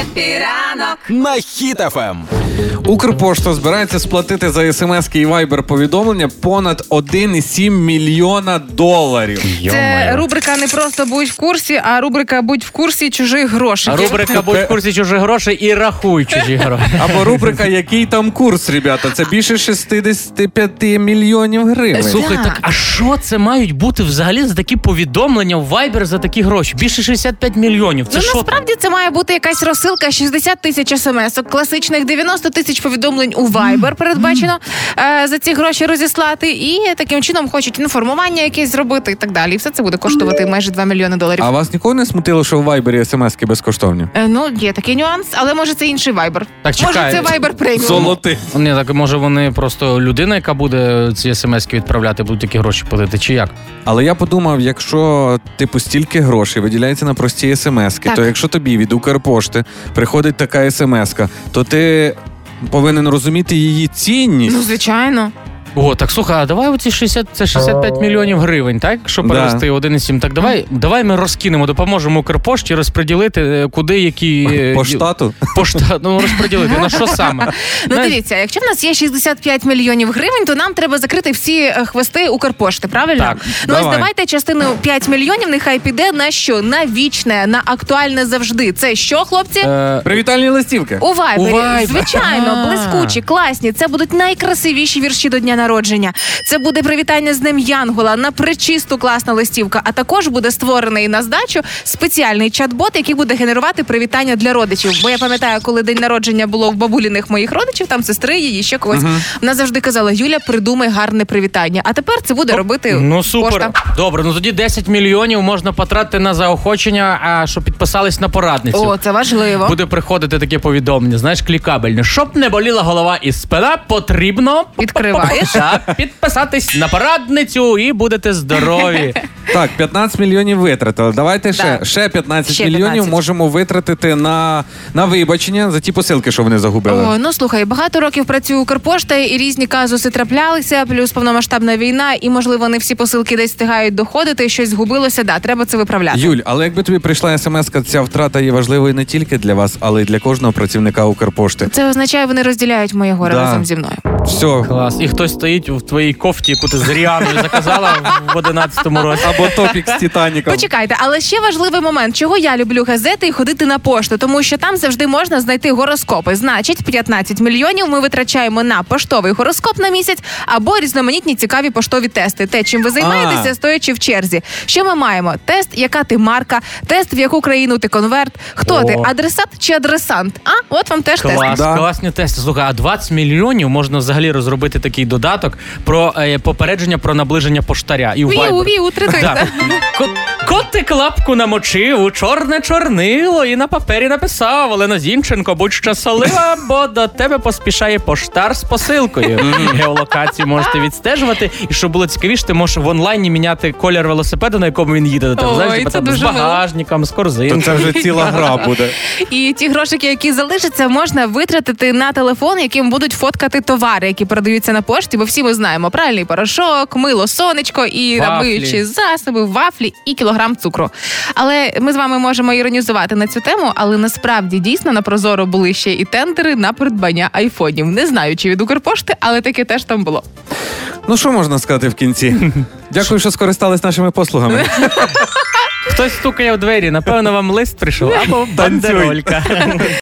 Епіранок на Ем. хітафем. Укрпошта збирається сплатити за смс і вайбер повідомлення понад 1,7 мільйона доларів. Це рубрика не просто будь в курсі, а рубрика будь в курсі чужих грошей. А рубрика будь в курсі чужих грошей і рахуй чужі гроші. Або рубрика Який там курс, ребята? Це більше 65 мільйонів гривень. Слухай, так а що це мають бути взагалі за такі повідомлення в Viber за такі гроші? Більше 65 мільйонів. Це Ну, що? насправді це має бути якась розсилка 60 тисяч смс, класичних 90 тисяч повідомлень у Viber передбачено е, за ці гроші розіслати, і таким чином хочуть інформування якесь зробити і так далі. І все це буде коштувати майже 2 мільйони доларів. А вас ніколи не смутило, що в вайбері смс-ки безкоштовні? Е, Ну, є такий нюанс, але може це інший Viber. Так, може чекай. це Viber преміум. Золотий. Ні, так може вони просто людина, яка буде ці смски відправляти, будуть такі гроші платити, чи як? Але я подумав, якщо типу стільки грошей виділяється на прості смс-ки, Так. то якщо тобі від Укрпошти приходить така смс-ка, то ти повинен розуміти її цінність. Ну, звичайно. О, так слухай, а давай оці 60, це 65 мільйонів гривень, так? Що Да. перевести 1,7. Так давай, давай ми розкинемо, допоможемо Укрпошті розподілити, е, куди які е, По штату. По штату, ну розподілити. На що саме? Ну дивіться, якщо в нас є 65 мільйонів гривень, то нам треба закрити всі е, хвости Укрпошти, правильно? Так. Ну ось давайте частину 5 мільйонів нехай піде на що? На вічне, на актуальне завжди. Це що, хлопці? е, Привітальні листівки. У вайбері, звичайно, блискучі, класні. Це будуть найкрасивіші вірші до дня народження. Це буде привітання з Днем Янгола на причисту класна листівка. А також буде створений на здачу спеціальний чат-бот, який буде генерувати привітання для родичів. Бо я пам'ятаю, коли день народження було в бабуліних моїх родичів, там сестри її ще когось. Вона завжди казала: Юля, придумай гарне привітання. А тепер це буде робити Ну супер. пошта. Добре, ну тоді 10 мільйонів можна потратити на заохочення, а що підписались на порадницю. О, це важливо. Буде приходити таке повідомлення, знаєш, клікабельне. Щоб не боліла голова і спина, потрібно Відкриваєш. Так, підписатись на порадницю і будете здорові. Так, 15 мільйонів витратили. Давайте ще, ще 15 Ще мільйонів 15. можемо витратити на, на вибачення за ті посилки, що вони загубили. О, ну слухай, багато років працює Укрпошта, і різні казуси траплялися, плюс повномасштабна війна, і можливо не всі посилки десь встигають доходити, щось згубилося. Да, треба це виправляти. Юль, але якби тобі прийшла смс, ця втрата є важливою не тільки для вас, але й для кожного працівника Укрпошти. Це означає, вони розділяють моє горе Да. разом зі мною. Все. Клас. І хтось стоїть в твоїй кофті, яку ти з Ріаною заказала в 11-му році. Або топік з Титаніком. Почекайте, але ще важливий момент, чого я люблю газети і ходити на пошту, тому що там завжди можна знайти гороскопи. Значить, 15 мільйонів ми витрачаємо на поштовий гороскоп на місяць або різноманітні цікаві поштові тести. Те, чим ви займаєтеся, А. стоячи в черзі. Що ми маємо? Тест, яка ти марка, тест, в яку країну ти конверт, хто О. ти, адресат чи адресант? А от вам теж тест. Да. класні тести. Слухай, а 20 мільйонів можна взагалі розробити такий додаток про е, попередження про наближення поштаря. І в Віу, Viber. віу, три так. Кот, котик лапку намочив у чорне чорнило і на папері написав Олена Зінченко, будь щаслива, бо до тебе поспішає поштар з посилкою. Геолокацію можете відстежувати. І щоб було цікавіше, ти можеш в онлайні міняти колір велосипеду, на якому він їде. Там, Ой, знаєш, типу, це там, з дуже мило. багажником, з То корзинкою. це вже ціла гра буде. І ті грошики, які залишаться, можна витратити на телефон, яким будуть фоткати товари, які продаються на пошті. Бо всі ми знаємо правильний порошок, мило, сонечко і Вафлі. засоби, вафлі і кілограм цукру. Але ми з вами можемо іронізувати на цю тему, але насправді дійсно на прозоро були ще і тендери на придбання айфонів. Не знаю, чи від Укрпошти, але таке теж там було. Ну що можна сказати в кінці? Дякую, що скористались нашими послугами. Хтось стукає в двері, напевно, вам лист прийшов або бандеролька.